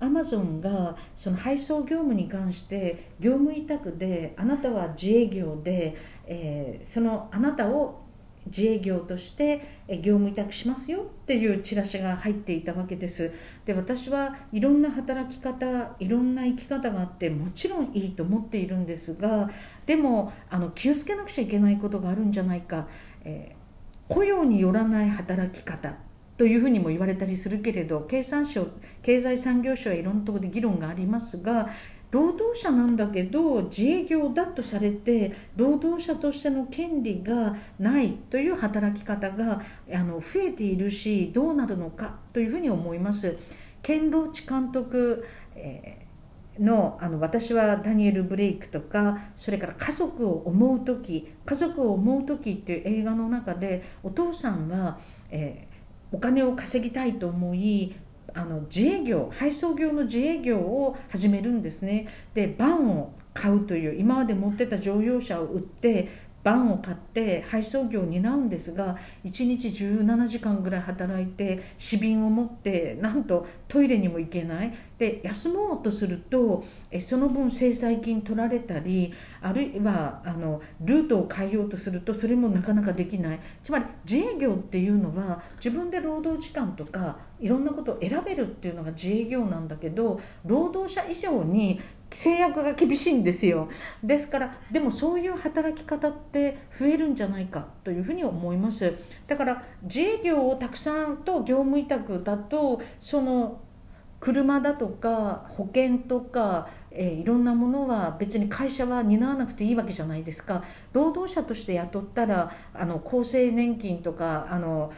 アマゾンがその配送業務に関して業務委託であなたは自営業で、えー、そのあなたを自営業として業務委託しますよっていうチラシが入っていたわけです。で私はいろんな働き方いろんな生き方があってもちろんいいと思っているんですがでもあの気をつけなくちゃいけないことがあるんじゃないか、えー、雇用によらない働き方。というふうにも言われたりするけれど経産省経済産業省はいろんなところで議論がありますが労働者なんだけど自営業だとされて労働者としての権利がないという働き方があの増えているしどうなるのかというふうに思います。ケンローチ監督、えー、のあの私はダニエル・ブレイクとかそれから家族を思う時家族を思う時っていう映画の中でお父さんは、えー、お金を稼ぎたいと思いあの自営業配送業の自営業を始めるんですね。でバンを買うという今まで持ってた乗用車を売ってバンを買って配送業を担うんですが1日17時間ぐらい働いて紙瓶を持ってなんとトイレにも行けない。で休もうとするとえその分制裁金取られたりあるいはあのルートを変えようとするとそれもなかなかできない。つまり自営業っていうのは自分で労働時間とかいろんなことを選べるっていうのが自営業なんだけど労働者以上に制約が厳しいんですよ。ですからでもそういう働き方って増えるんじゃないかというふうに思います。だから自営業をたくさんと業務委託だとその車だとか保険とかえー、いろんなものは別に会社は担わなくていいわけじゃないですか。労働者として雇ったらあの厚生年金とかあの、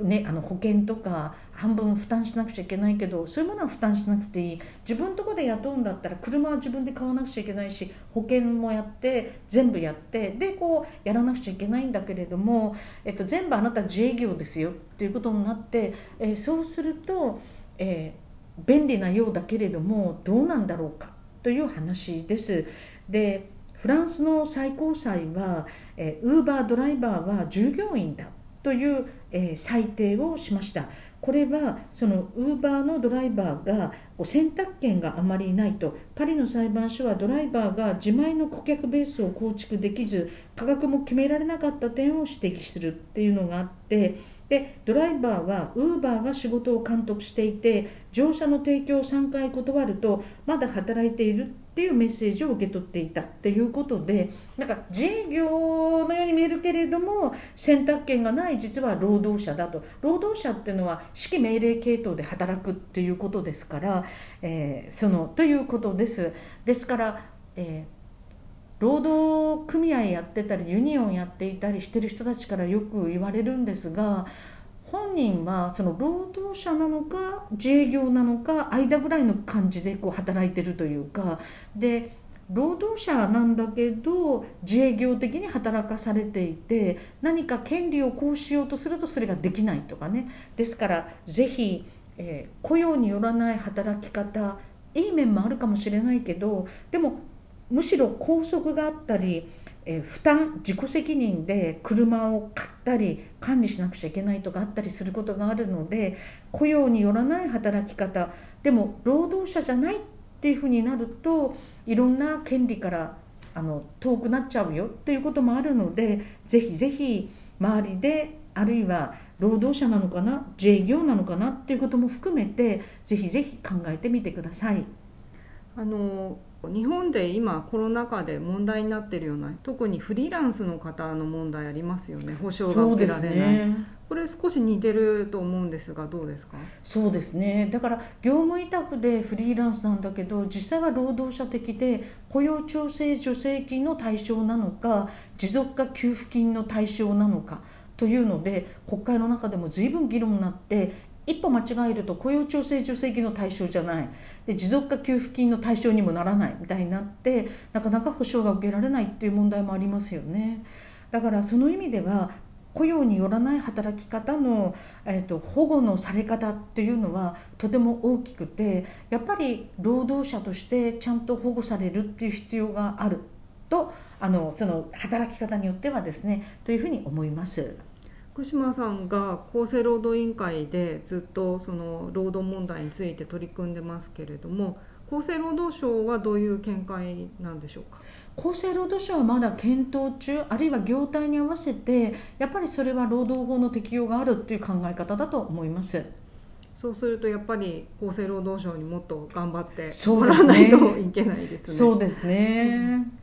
ね、あの保険とか半分負担しなくちゃいけないけどそういうものは負担しなくていい。自分のとこで雇うんだったら車は自分で買わなくちゃいけないし保険もやって全部やってでこうやらなくちゃいけないんだけれども、えっと、全部あなた自営業ですよっていうことになって、えー、そうすると、えー、便利なようだけれどもどうなんだろうか。という話です。でフランスの最高裁はウーバードライバーは従業員だという、えー、裁定をしました。これはそのウーバーのドライバーが選択権があまりないとパリの裁判所はドライバーが自前の顧客ベースを構築できず価格も決められなかった点を指摘するっていうのがあってでドライバーはウーバーが仕事を監督していて乗車の提供を3回断るとまだ働いているっていうメッセージを受け取っていた。ということでなんか自営業のように見えるけれども選択権がない実は労働者だと。労働者っていうのは指揮命令系統で働くっていうことですから、えー、そのということです。ですから、えー労働組合やってたりユニオンやっていたりしてる人たちからよく言われるんですが本人はその労働者なのか自営業なのか間ぐらいの感じでこう働いてるというかで労働者なんだけど自営業的に働かされていて何か権利を行使しようとするとそれができないとかね。ですから是非、えー、雇用によらない働き方いい面もあるかもしれないけどでもむしろ拘束があったり、え、負担自己責任で車を買ったり管理しなくちゃいけないとかあったりすることがあるので雇用によらない働き方でも労働者じゃないっていうふうになるといろんな権利からあの遠くなっちゃうよっていうこともあるのでぜひぜひ周りであるいは労働者なのかな自営業なのかなっていうことも含めてぜひぜひ考えてみてください。あの日本で今コロナ禍で問題になってるような特にフリーランスの方の問題ありますよね。保証が受けられない、ね、これ少し似てると思うんですがどうですか？そうですね。だから業務委託でフリーランスなんだけど実際は労働者的で雇用調整助成金の対象なのか持続化給付金の対象なのかというので国会の中でも随分議論になって一歩間違えると雇用調整助成金の対象じゃないで持続化給付金の対象にもならないみたいになってなかなか保障が受けられないっていう問題もありますよねだからその意味では雇用によらない働き方の、えーと、保護のされ方っていうのはとても大きくてやっぱり労働者としてちゃんと保護されるっていう必要があるとあのその働き方によってはですねというふうに思います。福島さんが厚生労働委員会でずっとその労働問題について取り組んでますけれども厚生労働省はどういう見解なんでしょうか？厚生労働省はまだ検討中あるいは業態に合わせてやっぱりそれは労働法の適用があるっていう考え方だと思います。そうするとやっぱり厚生労働省にもっと頑張ってもらわないといけないですね。そうですね、うん